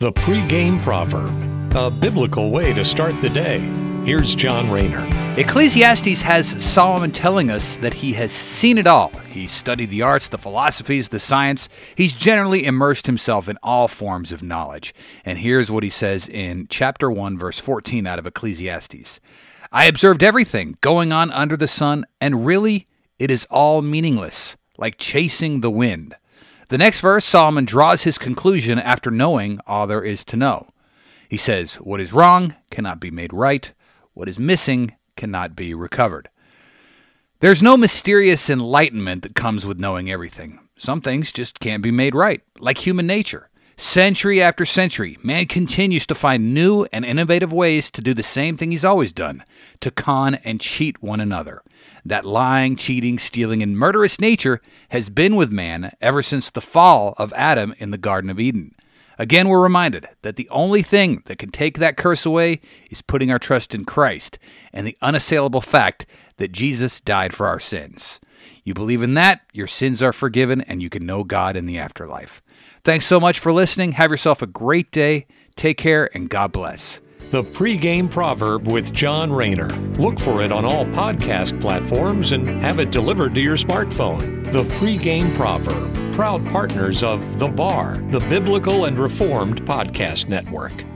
The pregame proverb, a biblical way to start the day. Here's John Rayner. Ecclesiastes has Solomon telling us that he has seen it all. He's studied the arts, the philosophies, the science. He's generally immersed himself in all forms of knowledge. And here's what he says in chapter 1, verse 14 out of Ecclesiastes I observed everything going on under the sun, and really, it is all meaningless, like chasing the wind. The next verse, Solomon draws his conclusion after knowing all there is to know. He says, What is wrong cannot be made right, what is missing cannot be recovered. There's no mysterious enlightenment that comes with knowing everything. Some things just can't be made right, like human nature. Century after century, man continues to find new and innovative ways to do the same thing he's always done to con and cheat one another. That lying, cheating, stealing, and murderous nature has been with man ever since the fall of Adam in the Garden of Eden. Again, we're reminded that the only thing that can take that curse away is putting our trust in Christ and the unassailable fact that Jesus died for our sins. You believe in that, your sins are forgiven, and you can know God in the afterlife. Thanks so much for listening. Have yourself a great day. Take care, and God bless. The pregame proverb with John Rayner. Look for it on all podcast platforms and have it delivered to your smartphone. The pregame proverb, proud partners of The Bar, the Biblical and Reformed Podcast Network.